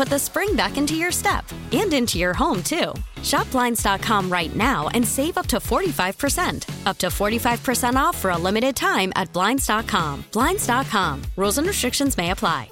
put the spring back into your step and into your home, too. Shop Blinds.com right now and save up to 45%. Up to 45% off for a limited time at Blinds.com. Blinds.com. Rules and restrictions may apply.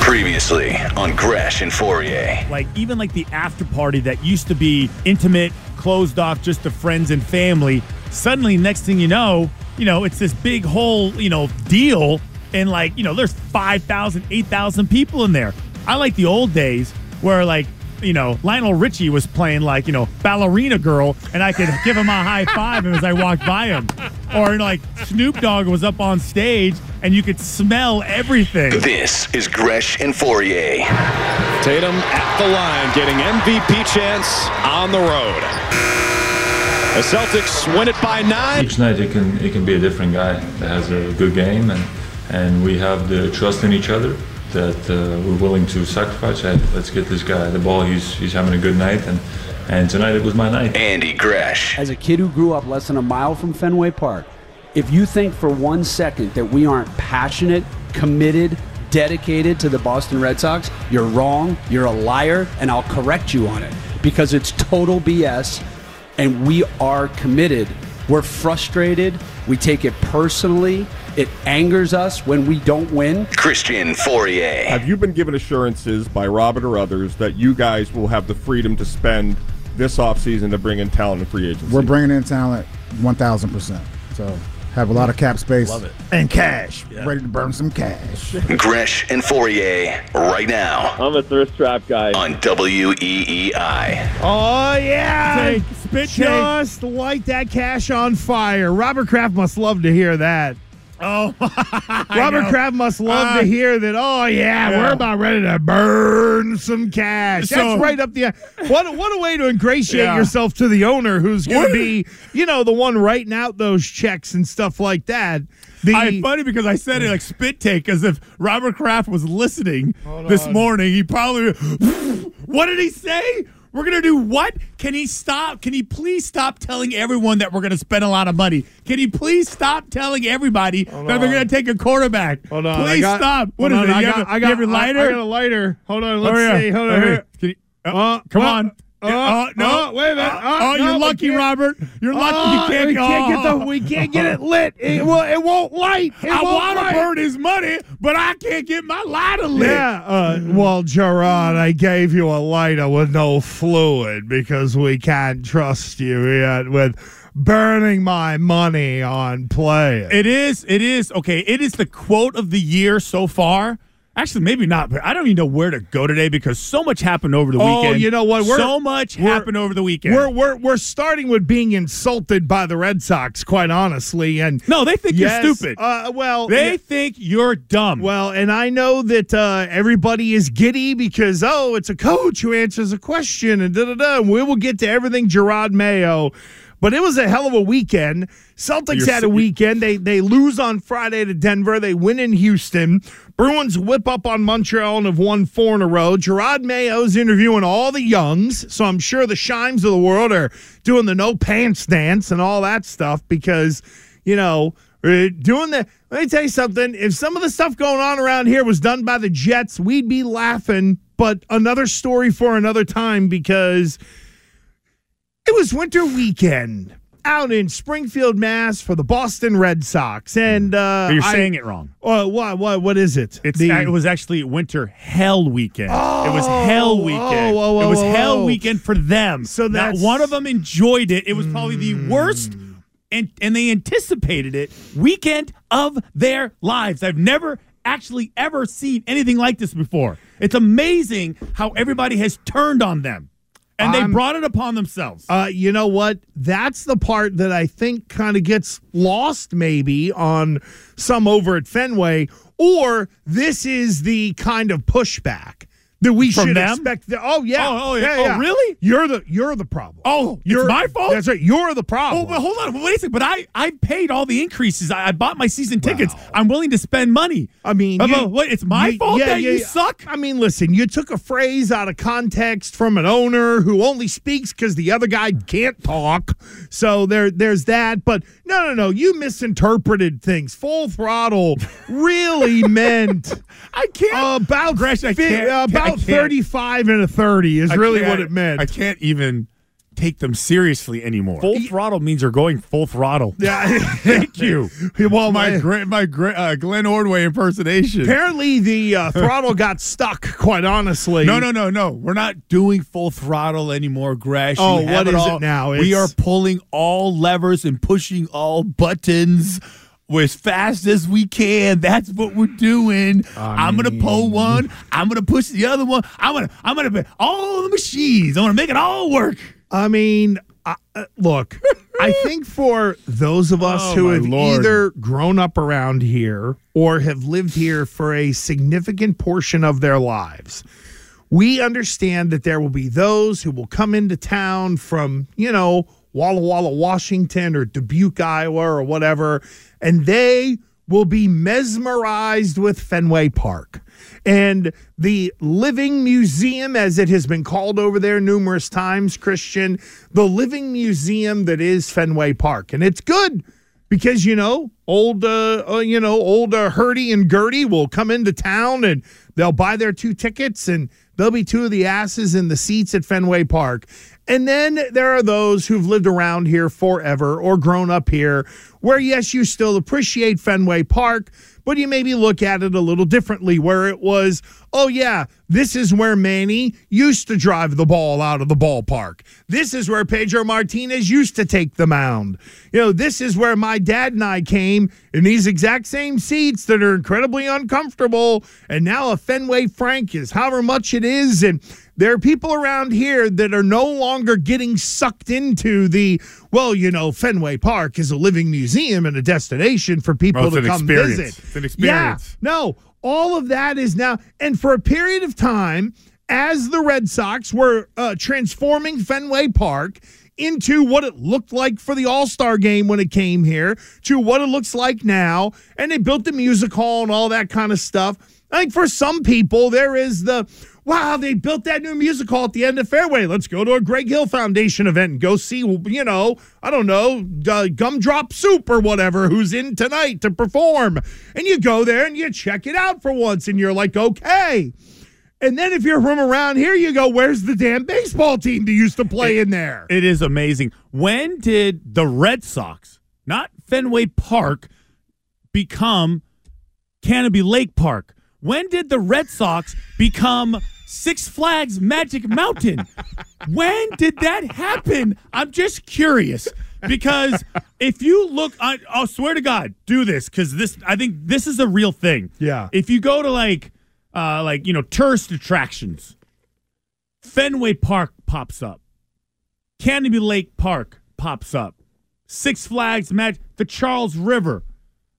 Previously on Gresh and Fauria. Like even like the after party that used to be intimate, closed off just to friends and family. Suddenly, next thing you know, you know, it's this big whole, you know, deal. And like, you know, there's 5,000, 8,000 people in there. I like the old days where like, you know, Lionel Richie was playing like, you know, ballerina girl, and I could give him a high five as I walked by him. Or like Snoop Dogg was up on stage and you could smell everything. This is Gresh and Fauria. Tatum at the line, getting MVP chance on the road. The Celtics win it by nine. Each night it can it can be a different guy that has a good game, and and we have the trust in each other that uh, we're willing to sacrifice. Hey, let's get this guy the ball. He's he's having a good night, and and tonight it was my night. Andy Gresh. As a kid who grew up less than a mile from Fenway Park, if you think for one second that we aren't passionate, committed, dedicated to the Boston Red Sox, you're wrong, you're a liar, and I'll correct you on it because it's total BS and we are committed. We're frustrated, we take it personally, it angers us when we don't win. Christian Fauria. Have you been given assurances by Robert or others that you guys will have the freedom to spend this offseason to bring in talent and free agency? We're bringing in talent 1,000%. So have a lot of cap space. Love it. And cash. Yeah. Ready to burn some cash. Gresh and Fauria right now I'm a thirst trap guy. on WEEI. Oh yeah, Take, spit take. just light that cash on fire. Robert Kraft must love to hear that. Oh, Robert Kraft must love Uh, to hear that. Oh yeah, yeah. we're about ready to burn some cash. So- That's right up the. What what a way to ingratiate Yeah. yourself to the owner, who's going to be, you know, the one writing out those checks and stuff like that. The I funny because I said it like spit take as if Robert Kraft was listening this on. morning. He probably what did he say? We're gonna do what? Can he stop? Can he please stop telling everyone that we're gonna spend a lot of money? Can he please stop telling everybody that they're gonna take a quarterback? hold on, please I got, stop. What is hold it? on, I You got, have a- I you got have your lighter. I, got a lighter. Hold on, let's Oh, yeah. see. Hold on. Oh, here. Can you- Uh, come uh, on. Uh, oh, no. uh, wait a minute. Oh, Uh, no, you're lucky, Robert. You're lucky. You can't, we can't get the we can't get it lit. It will it won't light. It I want to burn his money, but I can't get my lighter lit. Yeah. Uh, well, Jerod, I gave you a lighter with no fluid because we can't trust you yet with burning my money on play. It is. It is. Okay. It is the quote of the year so far. Actually, maybe not. But I don't even know where to go today because so much happened over the Oh, weekend. Oh, you know what? We're- so much happened over the weekend. We're, we're we're starting with being insulted by the Red Sox, quite honestly, and no, they think Yes, you're stupid. Uh, well, they yeah, think you're dumb. well, and I know that uh, everybody is giddy because oh, it's a coach who answers a question and da da da. And we will get to everything Jerod Mayo. But it was a hell of a weekend. Celtics had a weekend. They they lose on Friday to Denver. They win in Houston. Bruins whip up on Montreal and have won four in a row. Jerod Mayo's interviewing all the youngs, so I'm sure the Shimes of the world are doing the no pants dance and all that stuff because, you know, Uh, doing the let me tell you something. If some of the stuff going on around here was done by the Jets, we'd be laughing. But another story for another time because it was winter weekend out in Springfield, Mass, for the Boston Red Sox, and uh, you're I- saying it wrong. Uh, what what what is it? It's The- it was actually winter hell weekend. it was hell Oh, weekend. whoa, whoa, it was hell weekend for them. So that Hmm. one of them enjoyed it. It was probably the worst, and and they anticipated it weekend of their lives. I've never actually ever seen anything like this before. It's amazing how everybody has turned on them, and they I'm- brought it upon themselves. Uh, you know what? That's the part that I think kind of gets lost, maybe on some over at Fenway, or this is the kind of pushback that we From should them? expect. The, oh yeah, Oh, oh, yeah. Oh, really? You're the you're the problem. Oh, you're it's my fault. That's right. You're the Oh, problem. but hold on. Wait a second. But I, I paid all the increases. I, I bought my season tickets. I'm willing to spend money. I mean, you- what? It's my you- fault yeah, that yeah, you yeah. suck. I mean, listen, you took a phrase out of context from an owner who only speaks because the other guy can't talk. So there, there's that. But no, no, no, you misinterpreted things. Full throttle really meant I can't. about Gresh, I can't- I about 35 and a 30 is I really what it meant. I can't even take them seriously anymore. Full throttle means you're going full throttle. Yeah. Thank you. well, my my, my uh, Glenn Ordway impersonation. apparently the uh, throttle got stuck. Quite honestly, No, no, no, no. We're not doing full throttle anymore, Gresh. Oh, You have what is all- it now? we are pulling all levers and pushing all buttons as fast as we can. That's what we're doing. I'm gonna pull one. I'm gonna push the other one. I'm gonna I'm gonna put all the machines. I'm gonna make it all work. I mean, uh, uh, look, I think for those of us Oh, who have Lord. either grown up around here or have lived here for a significant portion of their lives, we understand that there will be those who will come into town from, you know, Walla Walla, Washington or Dubuque, Iowa or whatever, and they will be mesmerized with Fenway Park. And the living museum, as it has been called over there numerous times, Christian, the living museum that is Fenway Park. And it's good because, you know, old, uh, uh, you know, old uh, Hurdy and Gertie will come into town and they'll buy their two tickets and they'll be two of the asses in the seats at Fenway Park. And then there are those who've lived around here forever or grown up here, where yes, you still appreciate Fenway Park, but you maybe look at it a little differently, where it was, oh, yeah, this is where Manny used to drive the ball out of the ballpark. This is where Pedro Martinez used to take the mound. You know, this is where my dad and I came in these exact same seats that are incredibly uncomfortable. And now a Fenway Frank is however much it is. And there are people around here that are no longer getting sucked into the, well, you know, Fenway Park is a living museum and a destination for people Well, to come experience. visit. It's an experience. Yeah, no, all of that is now, and for a period of time, as the Red Sox were uh, transforming Fenway Park into what it looked like for the All Star game when it came here to what it looks like now, and they built the music hall and all that kind of stuff. I think for some people, there is the wow, they built that new music hall at the end of Fenway. Let's go to a Greg Hill Foundation event and go see, you know, I don't know, uh, Gumdrop Soup or whatever, who's in tonight to perform. And you go there and you check it out for once, and you're like, okay. And then if you're from around here, you go, where's the damn baseball team that used to play in there? It is amazing. When did the Red Sox, not Fenway Park, become Canobie Lake Park? When did the Red Sox become Six Flags Magic Mountain? when did that happen? I'm just curious because if you look, I, I'll swear to God, do this because this, I think this is a real thing. Yeah. If you go to like, uh, like you know, tourist attractions, Fenway Park pops up. Canobie Lake Park pops up. Six Flags Match, the Charles River,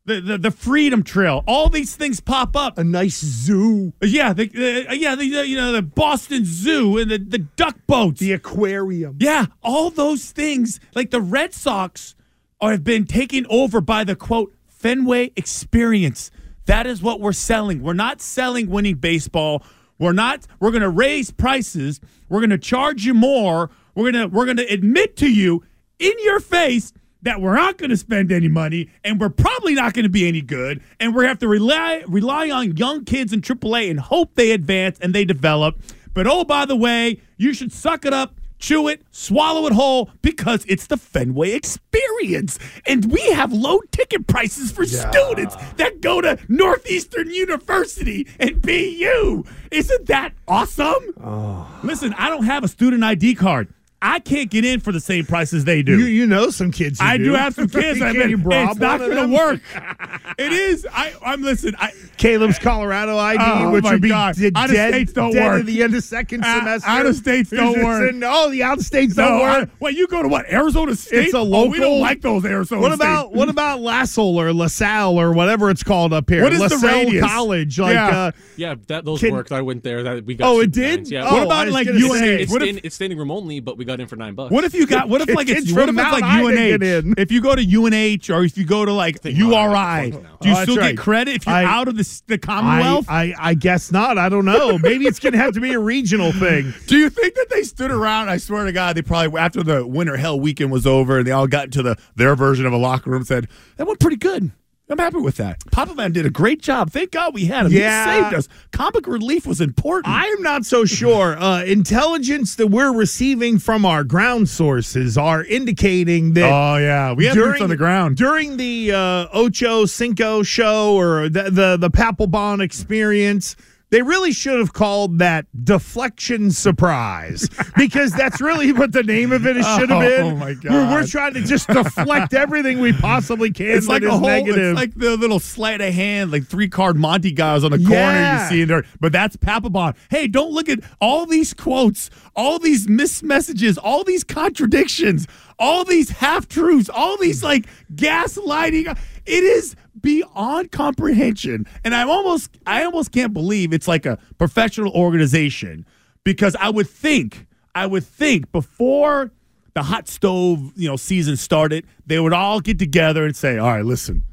the, the the Freedom Trail. All these things pop up. A nice zoo. Yeah, the, uh, yeah, the, you know the Boston Zoo and the the duck boats, the aquarium. Yeah, all those things. Like the Red Sox are, have been taken over by the quote Fenway experience. That is what we're selling. We're not selling winning baseball. We're not. We're going to raise prices. We're going to charge you more. We're going to we're going to admit to you in your face that we're not going to spend any money and we're probably not going to be any good and we have to rely rely on young kids in AAA and hope they advance and they develop. But oh, by the way, you should suck it up, chew it, swallow it whole because it's the Fenway experience. And we have low ticket prices for students that go to Northeastern University and BU. Isn't that awesome? Oh. Listen, I don't have a student ID card. I can't get in for the same price as they do. You, you know some kids. I do. have some kids. I mean, it's not going to work. it is. I, I'm listen. I, Caleb's Colorado ID, Oh, which would be God. d- Out of states don't dead work. at the end of second Out- semester. out of states don't It's just work. in- oh, the out of states don't no, work. I, well, you go to what Arizona State? It's a Oh, local. we don't like those Arizona. What about State. what about Lasalle or LaSalle or whatever it's called up here? What is the LaSalle radius? College? Like, Yeah. uh, Yeah, that those Can- worked. I went there. That we got. Oh, it did? nines, Yeah. Oh, What about, like, gonna UNH? It's, What if- stand, it's standing room only, but we got in for nine bucks. What if you got? What if like Kids it's what if it's like UNH? If you go to UNH or if you go to like URI, do you Oh, still right. get credit if you're I- out of the, s- the I, Commonwealth? I I guess not. I don't know. Maybe it's gonna have to be a regional thing. Do you think that they stood around? I swear to God, they probably after the winter hell weekend was over and they all got into the their version of a locker room said that went pretty good. I'm happy with that. Papa Man did a great job. Thank God we had him. Yeah. He saved us. Comic relief was important. I am not so sure. Uh, intelligence that we're receiving from our ground sources are indicating that. oh yeah, we have boots on the ground. during the uh, Ocho Cinco show or the the, the Papelbon experience. They really should have called that deflection surprise because that's really what the name of it should have oh been. Oh, my We're, we're trying to just deflect everything we possibly can. It's like a whole. negative. It's like the little sleight of hand, like three card Monty guys on the corner Yeah. you see in there. But that's Papelbon. Hey, don't look at all these quotes, all these missed messages, all these contradictions, all these half truths, all these hmm. like gaslighting. It is beyond comprehension, and I'm almost, I almost can't believe it's like a professional organization because I would think, I would think before the hot stove, you know, season started, they would all get together and say, "All right, listen,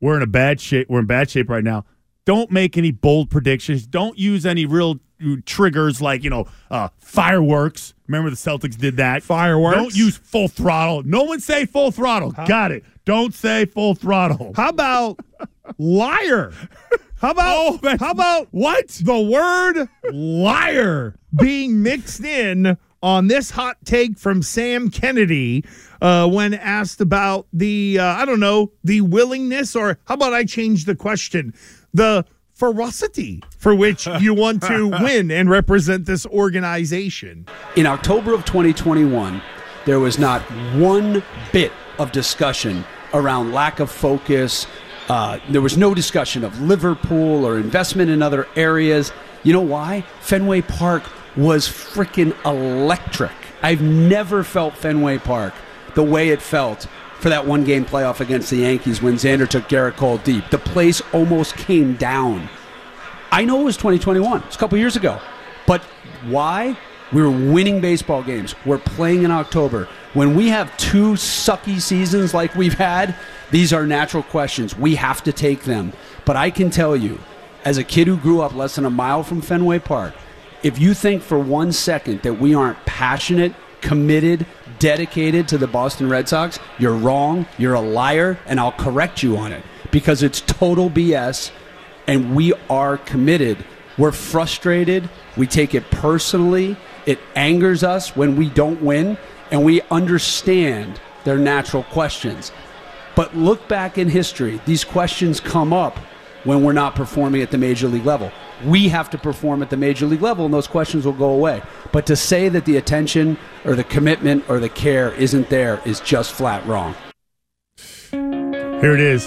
we're in a bad shape. We're in bad shape right now. Don't make any bold predictions. Don't use any real triggers like you know uh, fireworks. Remember the Celtics did that. Fireworks? Don't use full throttle. No one say full throttle. Got it. Don't say full throttle. How about liar? How about Oh, how about What? the word liar being mixed in on this hot take from Sam Kennedy uh, when asked about the uh, I don't know the willingness or how about I change the question the ferocity for which you want to win and represent this organization. In October of 2021, there was not one bit of discussion around lack of focus. Uh, there was no discussion of Liverpool or investment in other areas. You know why? Fenway Park was freaking electric. I've never felt Fenway Park the way it felt for that one game playoff against the Yankees when Xander took Gerrit Cole deep. The place almost came down. I know it was 2021. It's a couple years ago. But why? We were winning baseball games. We're playing in October. When we have two sucky seasons like we've had, these are natural questions. We have to take them. But I can tell you, as a kid who grew up less than a mile from Fenway Park, if you think for one second that we aren't passionate, committed, dedicated to the Boston Red Sox, you're wrong, you're a liar, and I'll correct you on it because it's total BS and we are committed. We're frustrated. We take it personally. It angers us when we don't win, and we understand their natural questions. But look back in history, these questions come up when we're not performing at the major league level. We have to perform at the major league level, and those questions will go away. But to say that the attention or the commitment or the care isn't there is just flat wrong. Here it is.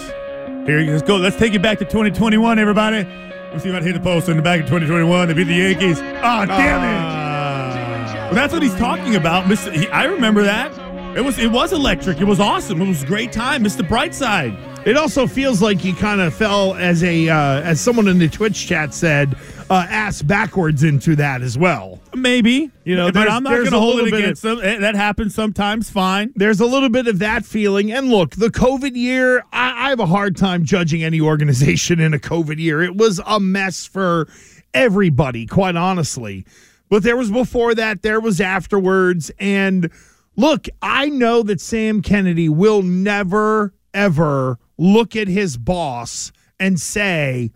Here, let's go. Let's take it back to 2021, everybody. Let's see if I can hit the post in the back of 2021. They beat the Yankees. Ah, damn it! Well, that's what he's talking about. Mr. He, I remember that. It was it was electric. It was awesome. It was a great time. Mr. Brightside. It also feels like he kind of fell as a uh, as someone in the Twitch chat said, uh, ass backwards into that as well. Maybe You know, but I'm not going to hold it against them. Eh, That happens sometimes. Fine. There's a little bit of that feeling. And look, the COVID year, I, I have a hard time judging any organization in a COVID year. It was a mess for everybody, quite honestly. But there was before that, there was afterwards. And Look, I know that Sam Kennedy will never, ever look at his boss and say,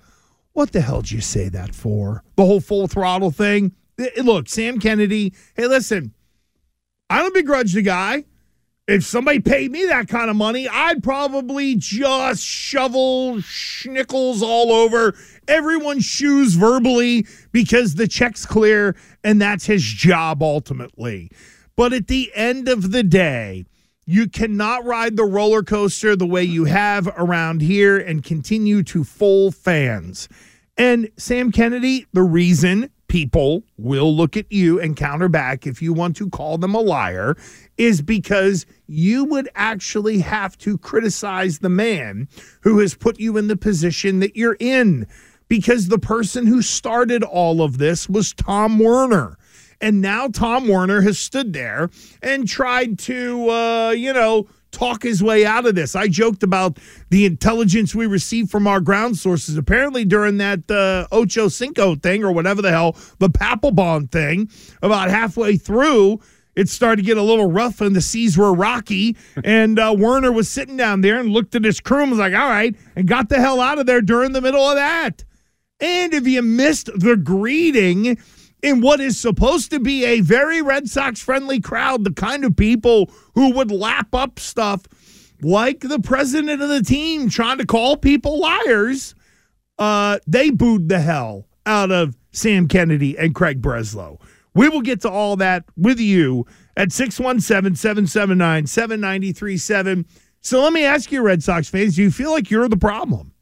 What the hell did you say that for? The whole full throttle thing. Eh, Look, Sam Kennedy, hey, listen, I don't begrudge the guy. If somebody paid me that kind of money, I'd probably just shovel schnickels all over everyone's shoes verbally because the check's clear and that's his job ultimately. But at the end of the day, you cannot ride the roller coaster the way you have around here and continue to fool fans. And Sam Kennedy, the reason people will look at you and counter back if you want to call them a liar is because you would actually have to criticize the man who has put you in the position that you're in. Because the person who started all of this was Tom Werner. And now Tom Werner has stood there and tried to, uh, you know, talk his way out of this. I joked about the intelligence we received from our ground sources. Apparently, during that uh, Ocho Cinco thing or whatever the hell, the Papelbon thing, about halfway through, it started to get a little rough and the seas were rocky. And uh, Werner was sitting down there and looked at his crew and was like, all right, and got the hell out of there during the middle of that. And if you missed the greeting, in what is supposed to be a very Red Sox friendly crowd, the kind of people who would lap up stuff like the president of the team trying to call people liars, uh, they booed the hell out of Sam Kennedy and Craig Breslow. We will get to all that with you at 617 779 7937. So let me ask you, Red Sox fans, do you feel like you're the problem?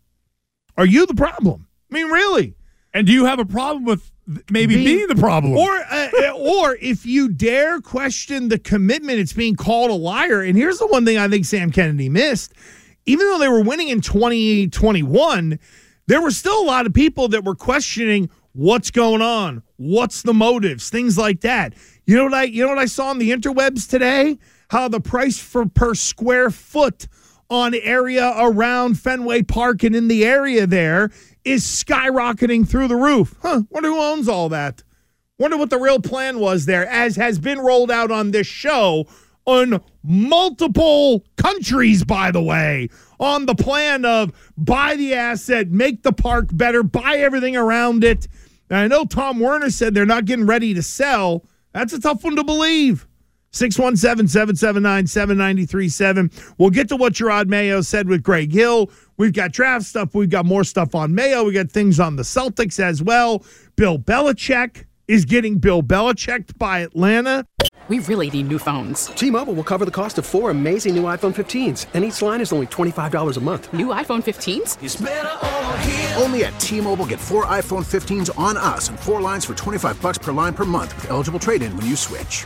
Are you the problem? I mean, really? And do you have a problem with maybe Being- being the problem? Or, uh, or if you dare question the commitment, it's being called a liar. And here's the one thing I think Sam Kennedy missed. Even though they were winning in 2021, there were still a lot of people that were questioning what's going on, what's the motives, things like that. You know what I you know what I saw on the interwebs today? How the price for per square foot on area around Fenway Park and in the area there is skyrocketing through the roof. Huh, wonder who owns all that. Wonder what the real plan was there, as has been rolled out on this show on multiple countries, by the way, on the plan of buy the asset, make the park better, buy everything around it. And I know Tom Werner said they're not getting ready to sell. That's a tough one to believe. 617 779 7937. We'll get to what Jerod Mayo said with Greg Hill. We've got draft stuff. We've got more stuff on Mayo. We got things on the Celtics as well. Bill Belichick is getting Bill Belichicked by Atlanta. We really need new phones. T-Mobile will cover the cost of four amazing new iPhone 15s, and each line is only $25 a month. New iPhone 15s? Only at T-Mobile get four iPhone 15s on us and four lines for 25 bucks per line per month with eligible trade-in when you switch.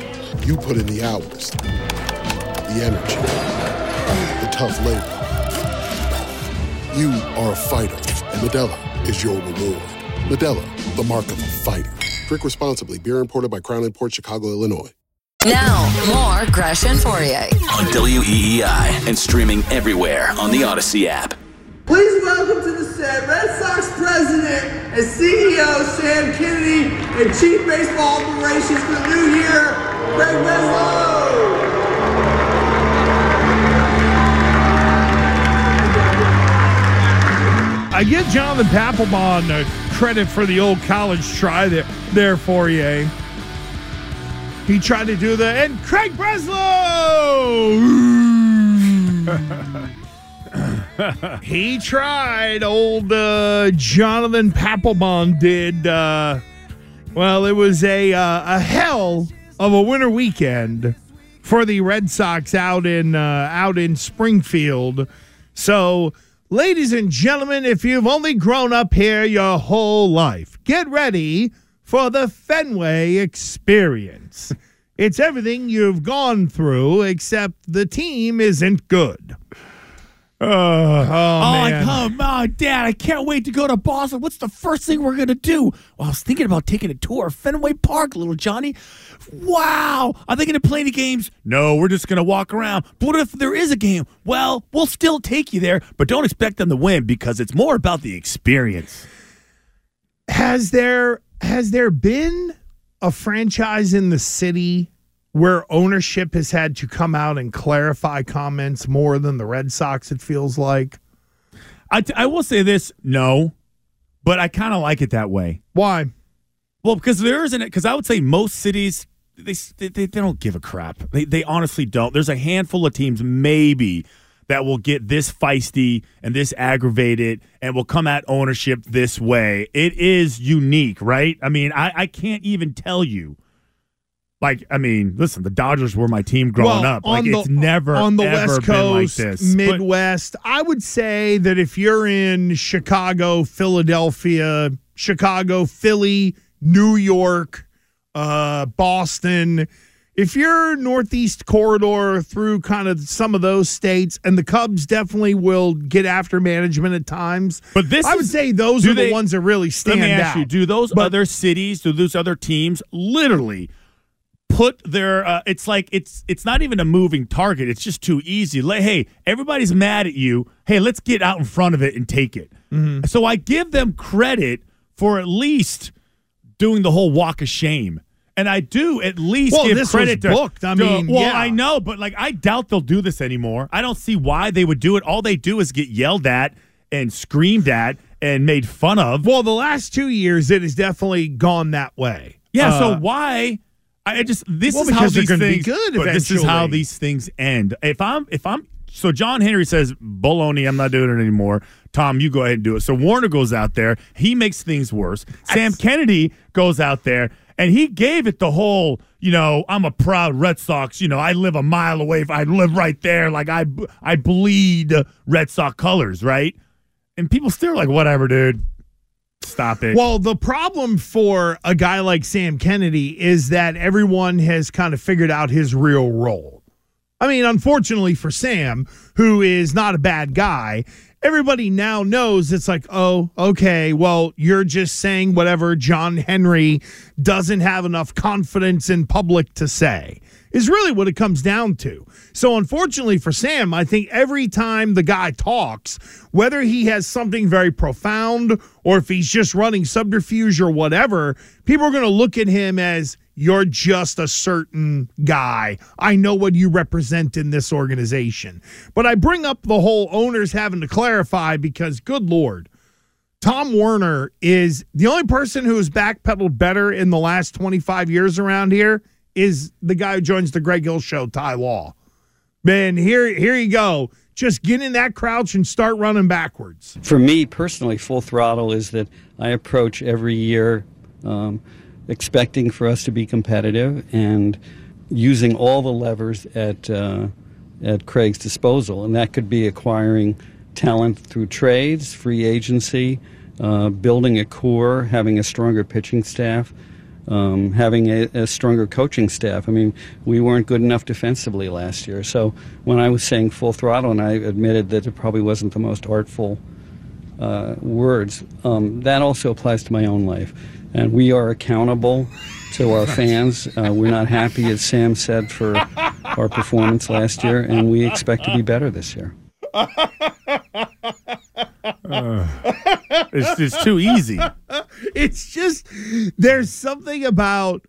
You put in the hours, the energy, the tough labor. You are a fighter, and Modelo is your reward. Modelo, the mark of a fighter. Drink responsibly. Beer imported by Crown Port Chicago, Illinois. Now, more Gresh and Fauria. On WEEI and streaming everywhere on the Audacy app. Please welcome to the set Red Sox president and CEO Sam Kennedy and Chief Baseball Operations for the new year, Craig Breslow. I give Jonathan Papelbon credit for the old college try there, there for you. He tried to do the and Craig Breslow. he tried. Old uh, Jonathan Papelbon did. Uh, well, it was a uh, a hell of a winter weekend for the Red Sox out in uh, out in Springfield. So, ladies and gentlemen, if you've only grown up here your whole life, get ready for the Fenway experience. It's everything you've gone through, except the team isn't good. Uh, oh, Oh, man. come on, Dad. I can't wait to go to Boston. What's the first thing we're going to do? Well, I was thinking about taking a tour of Fenway Park, little Johnny. Wow. Are they going to play any games? No, we're just going to walk around. But what if there is a game? Well, we'll still take you there, but don't expect them to win because it's more about the experience. has there has there been a franchise in the city where ownership has had to come out and clarify comments more than the Red Sox? It feels like. I, t- I will say this no, but I kind of like it that way. Why? Well, because there isn't because I would say most cities they, they they don't give a crap. They they honestly don't. There's a handful of teams maybe that will get this feisty and this aggravated and will come at ownership this way. It is unique, right? I mean, I, I can't even tell you. Like, I mean, listen, the Dodgers were my team growing Well, up. Like, the- it's never on the ever West been like Coast, this. But- Midwest. I would say that if you're in Chicago, Philadelphia, Chicago, Philly, New York, uh, Boston, if you're Northeast corridor through kind of some of those states, and the Cubs definitely will get after management at times. But this I would is- say those are the ones that really stand Let me ask out. you: Do those But- other cities, do those other teams, literally put their? Uh, it's like it's it's not even a moving target. It's just too easy. Like, hey, everybody's mad at you. Hey, let's get out in front of it and take it. Mm-hmm. So I give them credit for at least doing the whole walk of shame. And I do at least Well, give this credit was to booked. I to- mean, well, yeah. I know, but like I doubt they'll do this anymore. I don't see why they would do it. All they do is get yelled at and screamed at and made fun of. Well, the last two years, it has definitely gone that way. Yeah, so Uh, why? I just this Well, is how these things. good but this is how these things end. If I'm if I'm so John Henry says baloney, I'm not doing it anymore. Tom, you go ahead and do it. So Werner goes out there, he makes things worse. Sam Kennedy goes out there and he gave it the whole, you know, I'm a proud Red Sox. You know, I live a mile away. I live right there. Like I I bleed Red Sox colors, right? And people still are like, whatever, dude. Stop it. Well, the problem for a guy like Sam Kennedy is that everyone has kind of figured out his real role. I mean, unfortunately for Sam, who is not a bad guy, everybody now knows it's like, oh, okay, well, you're just saying whatever John Henry doesn't have enough confidence in public to say, is really what it comes down to. So, unfortunately for Sam, I think every time the guy talks, whether he has something very profound or if he's just running subterfuge or whatever, people are going to look at him as you're just a certain guy. I know what you represent in this organization. But I bring up the whole owners having to clarify because, good Lord, Tom Werner is the only person who has backpedaled better in the last 25 years around here is the guy who joins the Greg Hill show, Ty Law. Man, here here you go. Just get in that crouch and start running backwards. For me personally, full throttle is that I approach every year um, expecting for us to be competitive and using all the levers at uh, at Craig's disposal, and that could be acquiring talent through trades, free agency, uh, building a core, having a stronger pitching staff. Um, having a, a stronger coaching staff. I mean, we weren't good enough defensively last year. So when I was saying full throttle, and I admitted that it probably wasn't the most artful uh, words, um, that also applies to my own life. And we are accountable to our fans. Uh, we're not happy, as Sam said, for our performance last year, and we expect to be better this year. Uh, it's, just too easy. it's just there's something about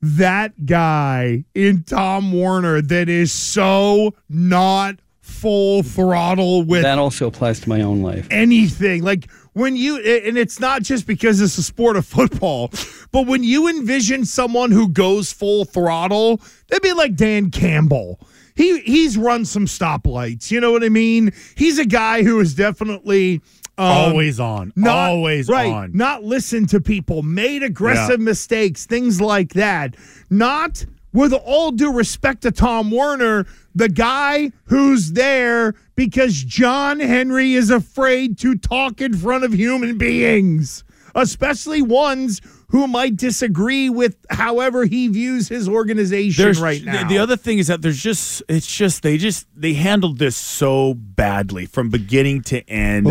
that guy in Tom Werner that is so not full throttle with That also applies to my own life. anything. Like when you, and it's not just because it's a sport of football, but when you envision someone who goes full throttle, that'd be like Dan Campbell. He he's run some stoplights. You know what I mean? He's a guy who is definitely. um, Always on. not, Always right, on. Not listen to people, made aggressive Yeah. mistakes, things like that. Not with all due respect to Tom Werner, the guy who's there because John Henry is afraid to talk in front of human beings, especially ones who might disagree with however he views his organization There's right the- now. The other thing is that there's just it's just they just they handled this so badly from beginning to end.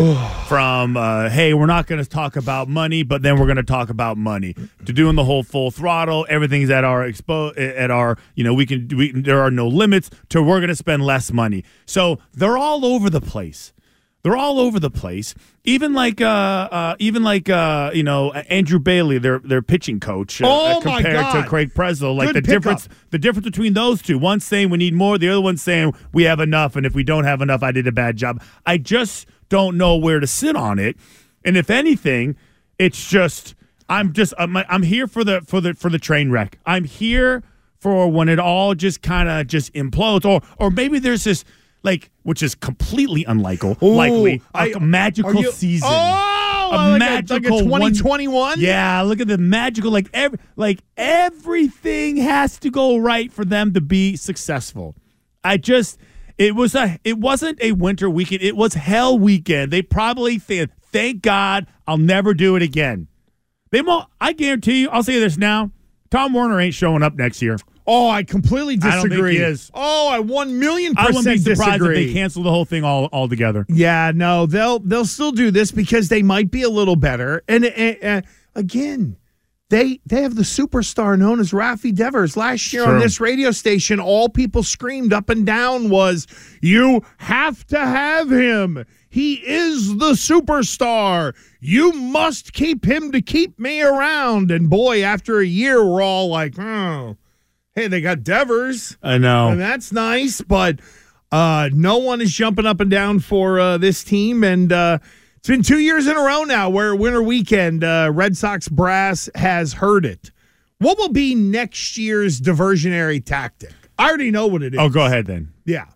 from uh, hey, we're not going to talk about money, but then we're going to talk about money. To doing the whole full throttle, everything's at our expo at our you know we can we there are no limits. To we're going to spend less money. So they're all over the place. They're all over the place. Even like, uh, uh, even like, uh, you know, Andrew Bailey, their their pitching coach, uh, Oh, compared God. to Craig Breslow. Like Good the difference, the difference between those two. One saying we need more, the other one saying we have enough, and if we don't have enough, I did a bad job. I just don't know where to sit on it. And if anything, it's just I'm just I'm, I'm here for the for the for the train wreck. I'm here for when it all just kind of just implodes, or or maybe there's this like which is completely unlikely, Ooh, likely a magical you- season. Oh, a like a- like a magical one- 2021? Yeah, look at the magical like every like everything has to go right for them to be successful. I just it was a it wasn't a winter weekend. It was hell weekend. They probably think thank God I'll never do it again. They won't I guarantee you, I'll say this now. Tom Werner ain't showing up next year. Oh, I completely I don't disagree. think he is. Oh, I one million percent I wouldn't be surprised disagree. if they cancel the whole thing all altogether. Yeah, no, they'll they'll still do this because they might be a little better. And uh, uh, again, they they have the superstar known as Rafi Devers. Last year on this radio station, all people screamed up and down was, "You have to have him. He is the superstar. You must keep him to keep me around." And boy, after a year, we're all like, "Oh, hey, they got Devers." I know. And that's nice, but uh, no one is jumping up and down for uh, this team. And uh, it's been two years in a row now where winter weekend, uh, Red Sox brass has heard it. What will be next year's diversionary tactic? I already know what it is. Oh, go ahead then. Yeah.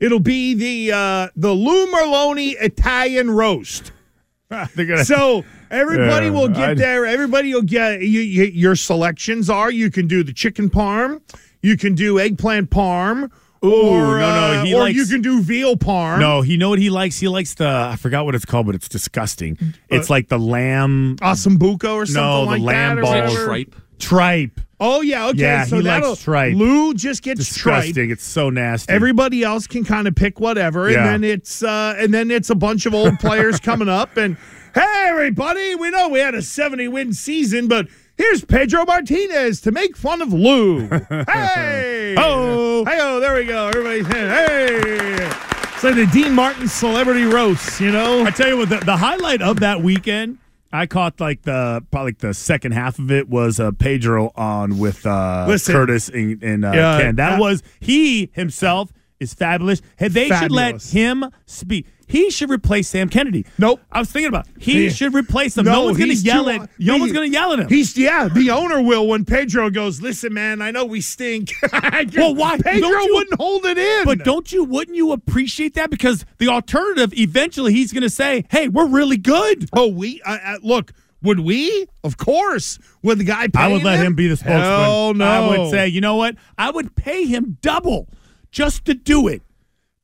It'll be the uh, the Lou Merloni Italian roast. Gonna- So everybody Yeah, will get I'd- there. Everybody will get you, you, your selections are you can do the chicken parm, you can do eggplant parm, Ooh, or, no, no, uh, he or you can do veal parm. No, he know what he likes. He likes the I forgot what it's called, but it's disgusting. It's like the lamb Asambuco or something No, the like lamb that. or balls. whatever. Tripe. Oh yeah, okay. Yeah, so he likes tripe. Lou just gets tripe. It's so nasty. Everybody else can kind of pick whatever, Yeah. and then it's uh, and then it's a bunch of old players coming up. And hey, everybody, we know we had a seventy win season, but here's Pedro Martinez to make fun of Lou. hey, Oh. hey, oh, there we go. Everybody's in hey. It's like the Dean Martin celebrity roast, you know. I tell you what, the, the highlight of that weekend, I caught like the probably like the second half of it was uh, Pedro on with uh, Listen. Curtis and, and uh, Yeah, Ken. That was he himself is fabulous. Hey, they should let him speak. He should replace Sam Kennedy. Nope. I was thinking about it. he Yeah. should replace him. No, one's going to yell at. No he- one's going to yell at him. He's yeah, the owner will when Pedro goes. Listen, man, I know we stink. Well, why- Pedro you- wouldn't hold it in. But don't you? Wouldn't you appreciate that? Because the alternative, eventually, he's going to say, "Hey, we're really good." Oh, we uh, uh, look. Would we? Of course. Would the guy? I would let him be the spokesman. Hell no. I would say, you know what? I would pay him double just to do it.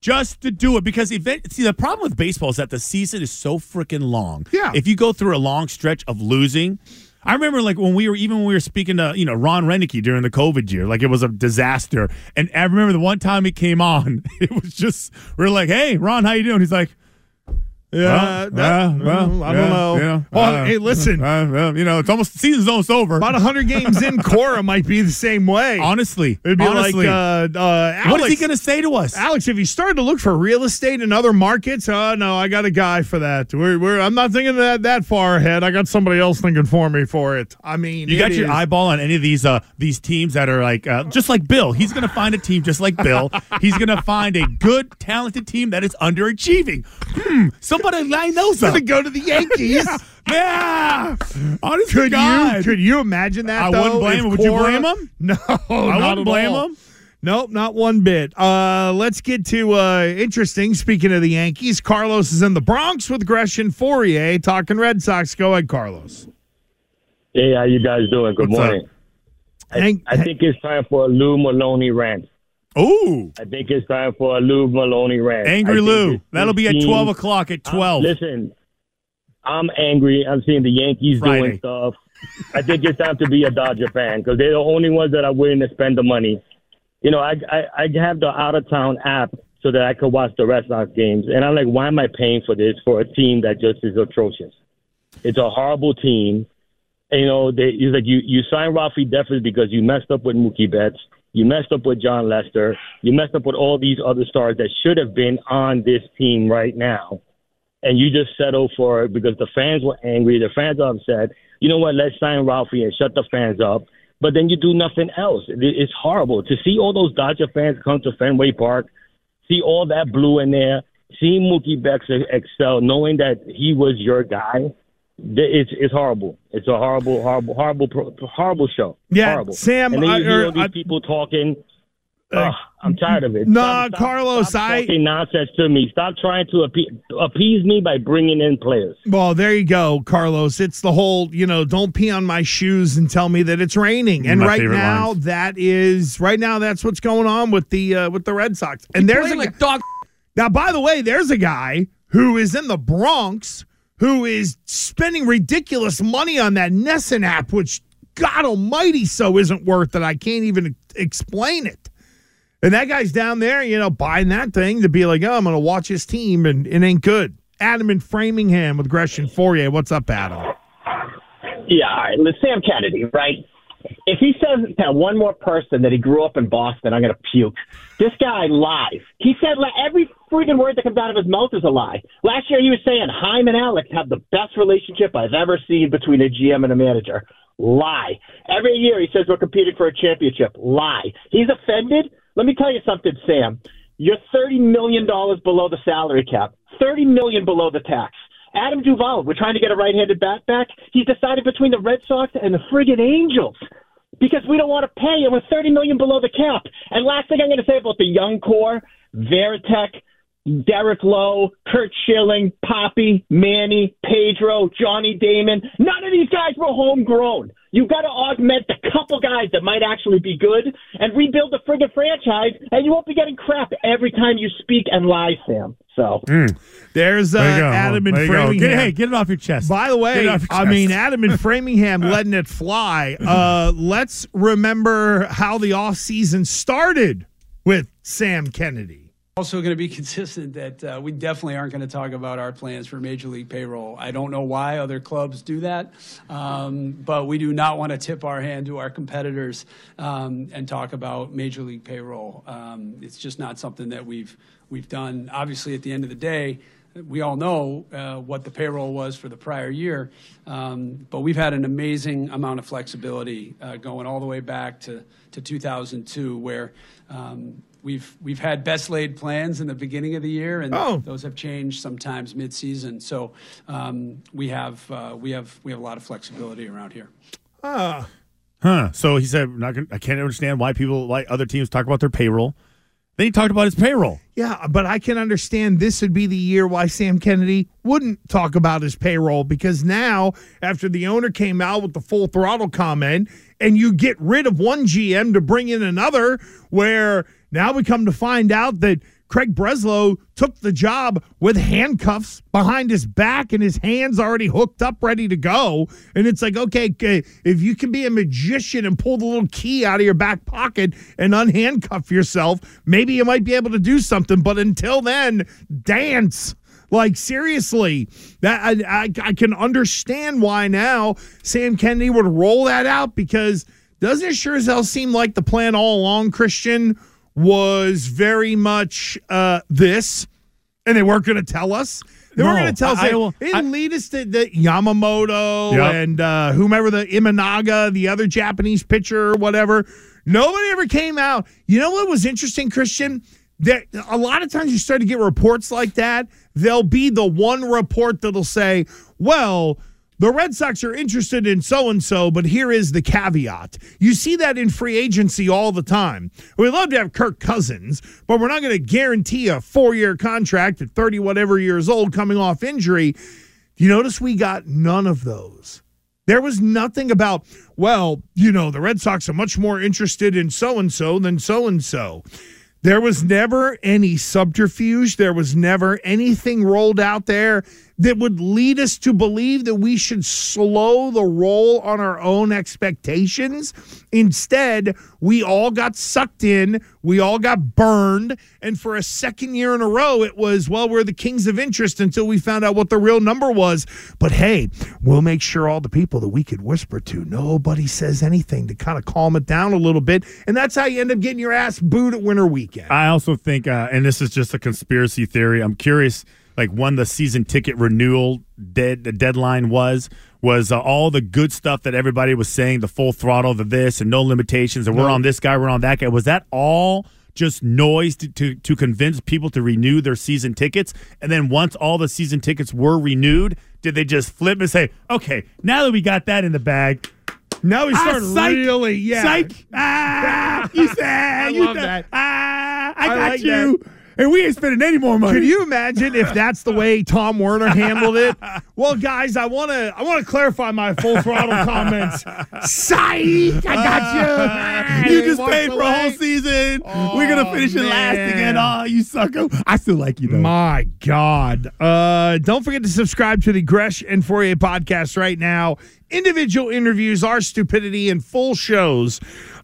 Just to do it. Because event see the problem with baseball is that the season is so freaking long. Yeah. If you go through a long stretch of losing. I remember like when we were even when we were speaking to, you know, Ron Roenicke during the COVID year, like it was a disaster. And I remember the one time he came on, it was just we are like, Hey, Ron, how you doing? He's like, Yeah, Well, that- yeah, well, I don't yeah, know. yeah, Well, uh, hey, listen. uh, you know, it's almost season's almost over. About 100 games in, Cora might be the same way. Honestly, It'd be honestly. like, uh, uh, Alex, what is he going to say to us? Alex, if you started to look for real estate in other markets, oh no, I got a guy for that. We're, we're I'm not thinking that that far ahead. I got somebody else thinking for me for it. I mean, You got your eyeball on any of these uh these teams that are like uh, just like Bill. He's going to find a team just like Bill. He's going to find a good, talented team that is underachieving. Hmm, somebody line those up. Gonna go to the Yankees. yeah. Honest to Could you could you imagine that? I though, wouldn't blame if him. Would you blame him? No, I not wouldn't at blame all. him. Nope, not one bit. Uh, let's get to uh, interesting. Speaking of the Yankees, Carlos is in the Bronx with Gresh and Fauria talking Red Sox. Go ahead, Carlos. Hey, how you guys doing? Good What's up? morning. I, I think it's time for a Lou Merloni rant. Ooh. I think it's time for a Lou Merloni rant. Angry Lou. That'll be at 12 o'clock at I'm- 12. listen, I'm angry. I'm seeing the Yankees Friday. doing stuff. I think it's time to be a Dodger fan because they're the only ones that are willing to spend the money. You know, I, I I have the out of town app so that I could watch the Red Sox games, and I'm like, why am I paying for this for a team that just is atrocious? It's a horrible team. And, you know, they, he's like you you signed Rafi Devers because you messed up with Mookie Betts, you messed up with Jon Lester, you messed up with all these other stars that should have been on this team right now and you just settle for it because the fans were angry, the fans are upset. You know what? Let's sign Ralphie and shut the fans up. But then you do nothing else. It- It's horrible to see all those Dodger fans come to Fenway Park, see all that blue in there, see Mookie Betts excel, knowing that he was your guy. Th- It's it's horrible. It's a horrible, horrible, horrible, horrible show. Yeah, horrible. Sam, And then you hear or all these I- people talking. Ugh, I'm tired of it. Nah, Stop- stop- Carlos, stop I- talking nonsense to me. Stop trying to appe- appease me by bringing in players. Well, there you go, Carlos. It's the whole, you know, don't pee on my shoes and tell me that it's raining. And My right now, lines. that is right now. That's what's going on with the uh, with the Red Sox. And there's a like dog. now. By the way, there's a guy who is in the Bronx who is spending ridiculous money on that NESN app, which God Almighty, so isn't worth it. I can't even explain it. And that guy's down there, you know, buying that thing to be like, oh, I'm going to watch his team, and it ain't good. Adam in Framingham with Gresh and Fauria. What's up, Adam? Yeah, all right. Let's Sam Kennedy, right? If he says to one more person that he grew up in Boston, I'm going to puke. This guy lies. He said every freaking word that comes out of his mouth is a lie. Last year he was saying Chaim and Alex have the best relationship I've ever seen between a GM and a manager. Lie. Every year he says we're competing for a championship. Lie. He's offended. Let me tell you something, Sam. You're thirty million dollars below the salary cap. Thirty million below the tax. Adam Duvall, we're trying to get a right-handed bat back. He's decided between the Red Sox and the friggin' Angels because we don't want to pay, and we're thirty million below the cap. And last thing I'm going to say about the young core, Varitek, Derek Lowe, Curt Schilling, Papi, Manny, Pedro, Johnny Damon. None of these guys were homegrown. You've got to augment the couple guys that might actually be good and rebuild the friggin' franchise, and you won't be getting crap every time you speak and lie, Sam. So. There's uh, There. Adam and There. Framingham. Get, hey, get it off your chest. By the way, it off your I mean, Adam and Framingham letting it fly. Uh, let's remember how the offseason started with Sam Kennedy. Also, going to be consistent that uh, we definitely aren't going to talk about our plans for Major League payroll. I don't know why other clubs do that, um, but we do not want to tip our hand to our competitors um, and talk about Major League payroll. Um, it's just not something that we've we've done. Obviously, at the end of the day, we all know uh, what the payroll was for the prior year, um, but we've had an amazing amount of flexibility uh, going all the way back to, to 2002, where um, we've we've had best laid plans in the beginning of the year, and Oh. those have changed sometimes mid-season. So um, we have uh, we have we have a lot of flexibility around here. Ah. Huh. So he said, not gonna, I can't understand why people like other teams talk about their payroll. Then he talked about his payroll. Yeah, but I can understand this would be the year why Sam Kennedy wouldn't talk about his payroll because now, after the owner came out with the full throttle comment, and you get rid of one GM to bring in another, where now we come to find out that Craig Breslow took the job with handcuffs behind his back and his hands already hooked up, ready to go. And it's like, okay, if you can be a magician and pull the little key out of your back pocket and unhandcuff yourself, maybe you might be able to do something. But until then, dance Like seriously, that I, I I can understand why now Sam Kennedy would roll that out because doesn't it sure as hell seem like the plan all along, Christian, was very much uh, this, and they weren't going to tell us. They weren't going to tell us. I- I They- didn't lead us to the Yamamoto Yep. and uh, whomever the Imanaga, the other Japanese pitcher or whatever. Nobody ever came out. You know what was interesting, Christian? That a lot of times you start to get reports like that. There'll be the one report that'll say, "Well." The Red Sox are interested in so and so, but here is the caveat. You see that in free agency all the time. We'd love to have Kirk Cousins, but we're not going to guarantee a four year contract at 30 whatever years old coming off injury. You notice we got none of those. There was nothing about, well, you know, the Red Sox are much more interested in so and so than so and so. There was never any subterfuge. There was never anything rolled out there that would lead us to believe that we should slow the roll on our own expectations. Instead, we all got sucked in, we all got burned, and for a second year in a row, it was, well, we're the kings of interest until we found out what the real number was. But hey, we'll make sure all the people that we could whisper to, nobody says anything to kind of calm it down a little bit. And that's how you end up getting your ass booed at winter weekend. I also think, uh, and this is just a conspiracy theory. I'm curious, like when the season ticket renewal dead the deadline was. Was uh, all the good stuff that everybody was saying, the full throttle, the this, and no limitations, and we're on this guy, we're on that guy. Was that all just noise to, to to convince people to renew their season tickets? And then once all the season tickets were renewed, did they just flip and say, "Okay, now that we got that in the bag, now we Ah, start psych, really, yeah. psych, ah, you said, I you love said, that. Ah, I, I got like you, that. And we ain't spending any more money. Can you imagine if that's the way Tom Werner handled it? Well, guys, I want to I want to clarify my full throttle comments. Psych! I got you. you just paid for a whole season. We're gonna Oh, finish it last again. Oh, you sucker! I still like you though. My God. Uh, don't forget to subscribe to the Gresh and Fauria podcast right now. Individual interviews, our stupidity, and full shows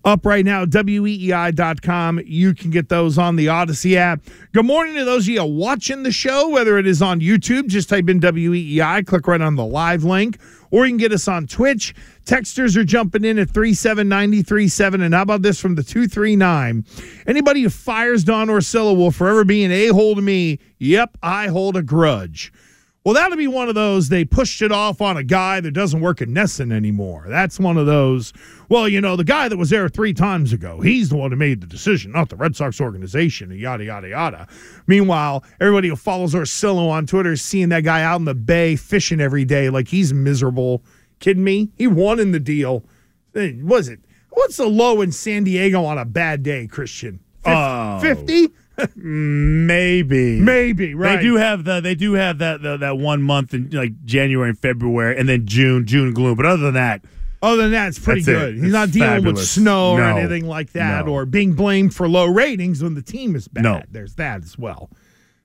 up right now weei.com. You can get those on the Audacy app. Good morning to those of you watching the show, whether it is on YouTube, just type in WEEI, click right on the live link, or you can get us on Twitch. Texters are jumping in at 379337. And how about this from the 239? Anybody who fires Don Orsillo will forever be an a hole to me. Yep, I hold a grudge. Well, that'll be one of those. They pushed it off on a guy that doesn't work at NESN anymore. That's one of those. Well, you know, the guy that was there three times ago, he's the one who made the decision, not the Red Sox organization, yada, yada, yada. Meanwhile, everybody who follows Orsillo on Twitter is seeing that guy out in the bay fishing every day like he's miserable. Kidding me? He won in the deal. Was it? What's the low in San Diego on a bad day, Christian? Oh. 50? Maybe, Maybe, right. They do have the they do have that the, that one month in like January and February, and then June, June gloom. But other than that, Other than that, it's pretty That's it. good. He's It's not dealing with fabulous. snow or anything like that, No. or being blamed for low ratings when the team is bad. No. There's that as well.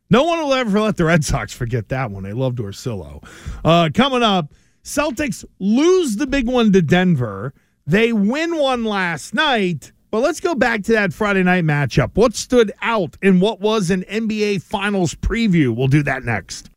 No one will ever let the Red Sox forget that one. They loved Orsillo. Uh, coming up, Celtics lose the big one to Denver. They win one last night. But let's go back to that Friday night matchup. What stood out in what was an NBA Finals preview? We'll do that next.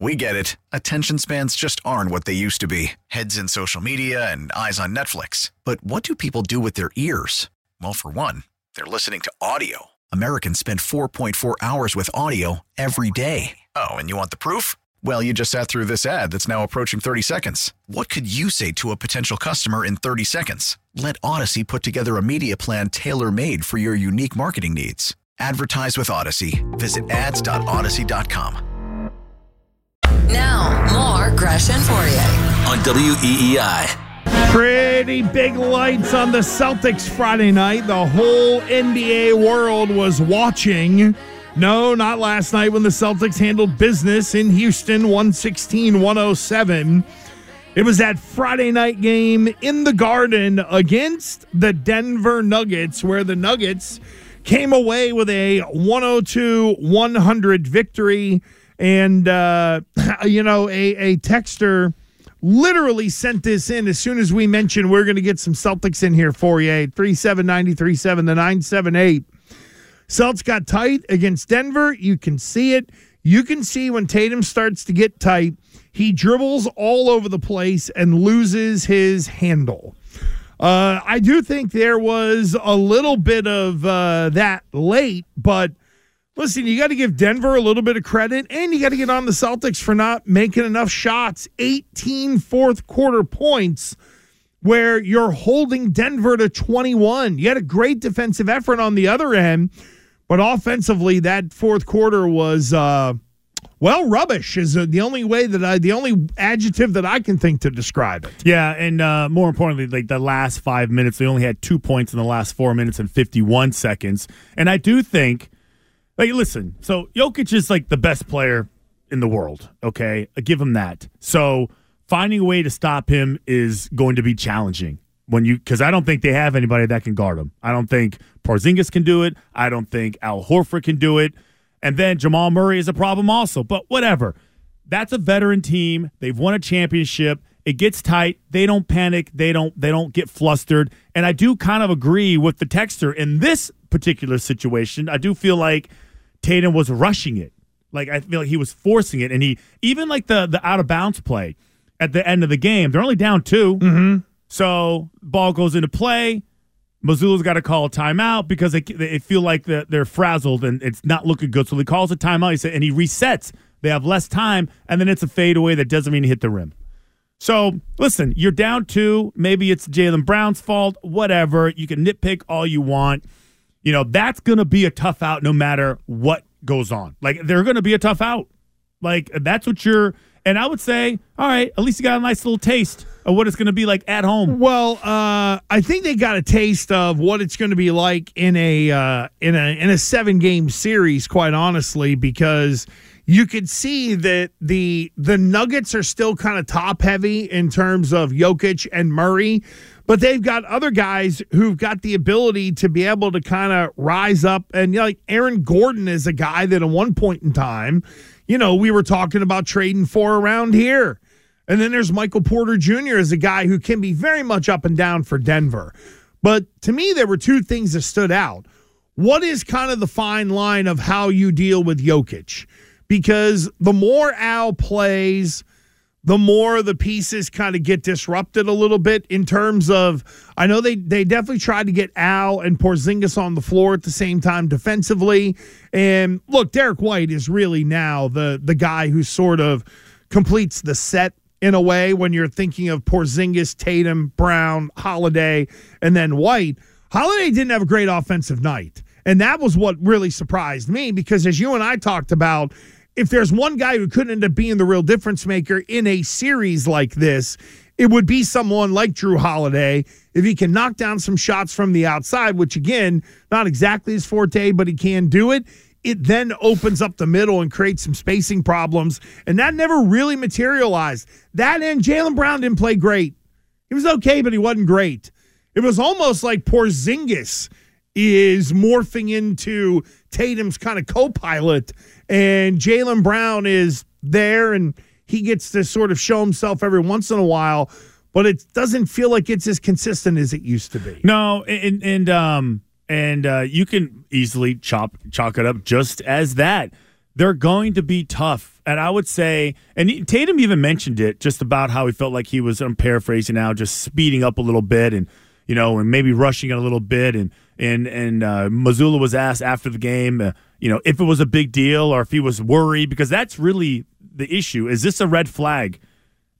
We get it. Attention spans just aren't what they used to be heads in social media and eyes on Netflix. But what do people do with their ears? Well, for one, they're listening to audio. Americans spend 4.4 hours with audio every day. Oh, and you want the proof? Well, you just sat through this ad that's now approaching 30 seconds. What could you say to a potential customer in 30 seconds? Let Audacy put together a media plan tailor made for your unique marketing needs. Advertise with Audacy. Visit ads.audacy.com. Now, more Gresh and Fauria. On WEEI. Pretty big lights on the Celtics Friday night. The whole NBA world was watching. No, not last night when the Celtics handled business in Houston 116 107. It was that Friday night game in the Garden against the Denver Nuggets, where the Nuggets came away with a 102 100 victory. And, uh, you know, a, a texter literally sent this in as soon as we mentioned we're going to get some Celtics in here for you. 379037 the 978. Celtics got tight against Denver. You can see it. you can see when Tatum starts to get tight, he dribbles all over the place and loses his handle. Uh, I do think there was a little bit of uh, that late, but listen, you got to give Denver a little bit of credit, and you got to get on the Celtics for not making enough shots. 18 fourth quarter points where you're holding Denver to 21. You had a great defensive effort on the other end, but offensively, that fourth quarter was. Uh, well, rubbish is uh, the only way that I, the only adjective that I can think to describe it. Yeah, and uh, more importantly, like the last five minutes, they only had two points in the last four minutes and 51 seconds. And I do think, like, listen, so Jokic is like the best player in the world, okay? I give him that. So finding a way to stop him is going to be challenging when you, because I don't think they have anybody that can guard him. I don't think Porzingis can do it. I don't think Al Horford can do it. And then Jamal Murray is a problem also. But whatever. That's a veteran team. They've won a championship. It gets tight. They don't panic. They don't they don't get flustered. And I do kind of agree with the texter in this particular situation. I do feel like Tatum was rushing it. Like I feel like he was forcing it. And he even like the the out of bounds play at the end of the game. They're only down 2 Mm-hmm. So ball goes into play. Mazzulla's got to call a timeout because they, they feel like they're, they're frazzled and it's not looking good. So he calls a timeout. He said, and he resets. They have less time, and then it's a fadeaway that doesn't mean hit the rim. So listen, you're down two. Maybe it's Jaylen Brown's fault. Whatever. You can nitpick all you want. You know that's going to be a tough out no matter what goes on. Like they're going to be a tough out. Like that's what you're. And I would say, all right, at least you got a nice little taste of what it's going to be like at home. Well, uh, I think they got a taste of what it's going to be like in a uh, in a in a seven game series. Quite honestly, because you could see that the the Nuggets are still kind of top heavy in terms of Jokic and Murray, but they've got other guys who've got the ability to be able to kind of rise up. And you know, like Aaron Gordon is a guy that at one point in time, you know, we were talking about trading for around here. And then there's Michael Porter Jr. as a guy who can be very much up and down for Denver. But to me, there were two things that stood out. What is kind of the fine line of how you deal with Jokic? Because the more Al plays, the more the pieces kind of get disrupted a little bit in terms of I know they they definitely tried to get Al and Porzingis on the floor at the same time defensively. And look, Derrick White is really now the the guy who sort of completes the set in a way when you're thinking of Porzingis, Tatum, Brown, Holiday, and then White. Holiday didn't have a great offensive night. And that was what really surprised me because as you and I talked about, if there's one guy who could end up being the real difference maker in a series like this, it would be someone like Jrue Holiday if he can knock down some shots from the outside, which again, not exactly his forte, but he can do it. It then opens up the middle and creates some spacing problems. And that never really materialized. That and Jaylen Brown didn't play great. He was okay, but he wasn't great. It was almost like Porzingis is morphing into Tatum's kind of co pilot, and Jaylen Brown is there and he gets to sort of show himself every once in a while, but it doesn't feel like it's as consistent as it used to be. No, and and um and uh, you can easily chop chalk it up just as that. They're going to be tough, and I would say, and Tatum even mentioned it just about how he felt like he was. I'm paraphrasing now, just speeding up a little bit, and you know, and maybe rushing it a little bit, and and and uh, Mazzulla was asked after the game, uh, you know, if it was a big deal or if he was worried, because that's really the issue. Is this a red flag?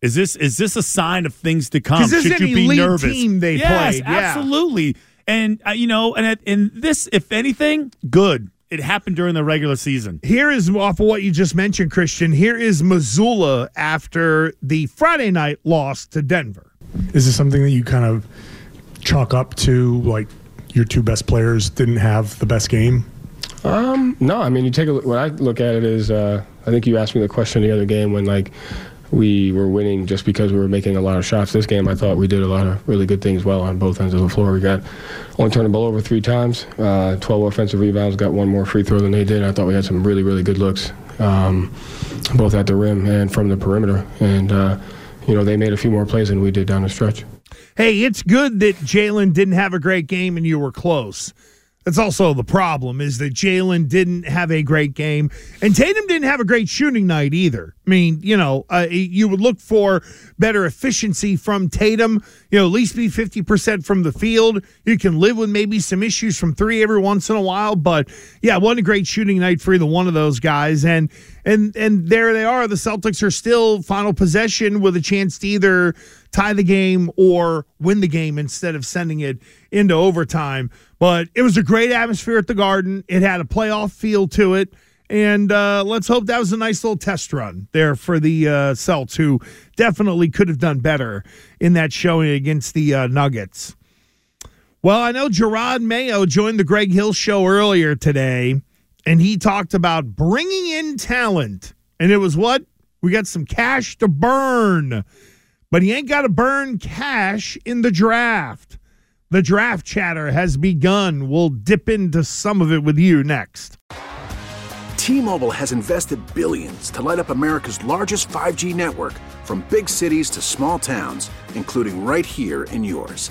Is this is this a sign of things to come? Should you be nervous? team they yes, played, yeah. absolutely. And uh, you know, and at- and this, if anything, good. It happened during the regular season. Here is off of what you just mentioned, Christian. Here is Mazzulla after the Friday night loss to Denver. Is this something that you kind of chalk up to like your two best players didn't have the best game? Um, no, I mean, you take a look. What I look at it is, uh, I think you asked me the question the other game when like we were winning just because we were making a lot of shots. This game, I thought we did a lot of really good things well on both ends of the floor. We got only turned the ball over three times, uh, 12 offensive rebounds, got one more free throw than they did. I thought we had some really, really good looks, um, both at the rim and from the perimeter. And uh, you know, they made a few more plays than we did down the stretch. Hey, it's good that Jaylen didn't have a great game and you were close. That's also the problem is that Jaylen didn't have a great game, and Tatum didn't have a great shooting night either. I mean, you know, uh, you would look for better efficiency from Tatum. You know, at least be fifty percent from the field. You can live with maybe some issues from three every once in a while, but yeah, wasn't a great shooting night for either one of those guys. And and and there they are. The Celtics are still final possession with a chance to either tie the game or win the game instead of sending it into overtime. But it was a great atmosphere at the Garden. It had a playoff feel to it. And uh, let's hope that was a nice little test run there for the uh, Celts, who definitely could have done better in that showing against the uh, Nuggets. Well, I know Jerod Mayo joined the Greg Hill show earlier today, and he talked about bringing in talent. And it was what? We got some cash to burn, but he ain't got to burn cash in the draft. The draft chatter has begun. We'll dip into some of it with you next. T-Mobile has invested billions to light up America's largest 5G network from big cities to small towns, including right here in yours.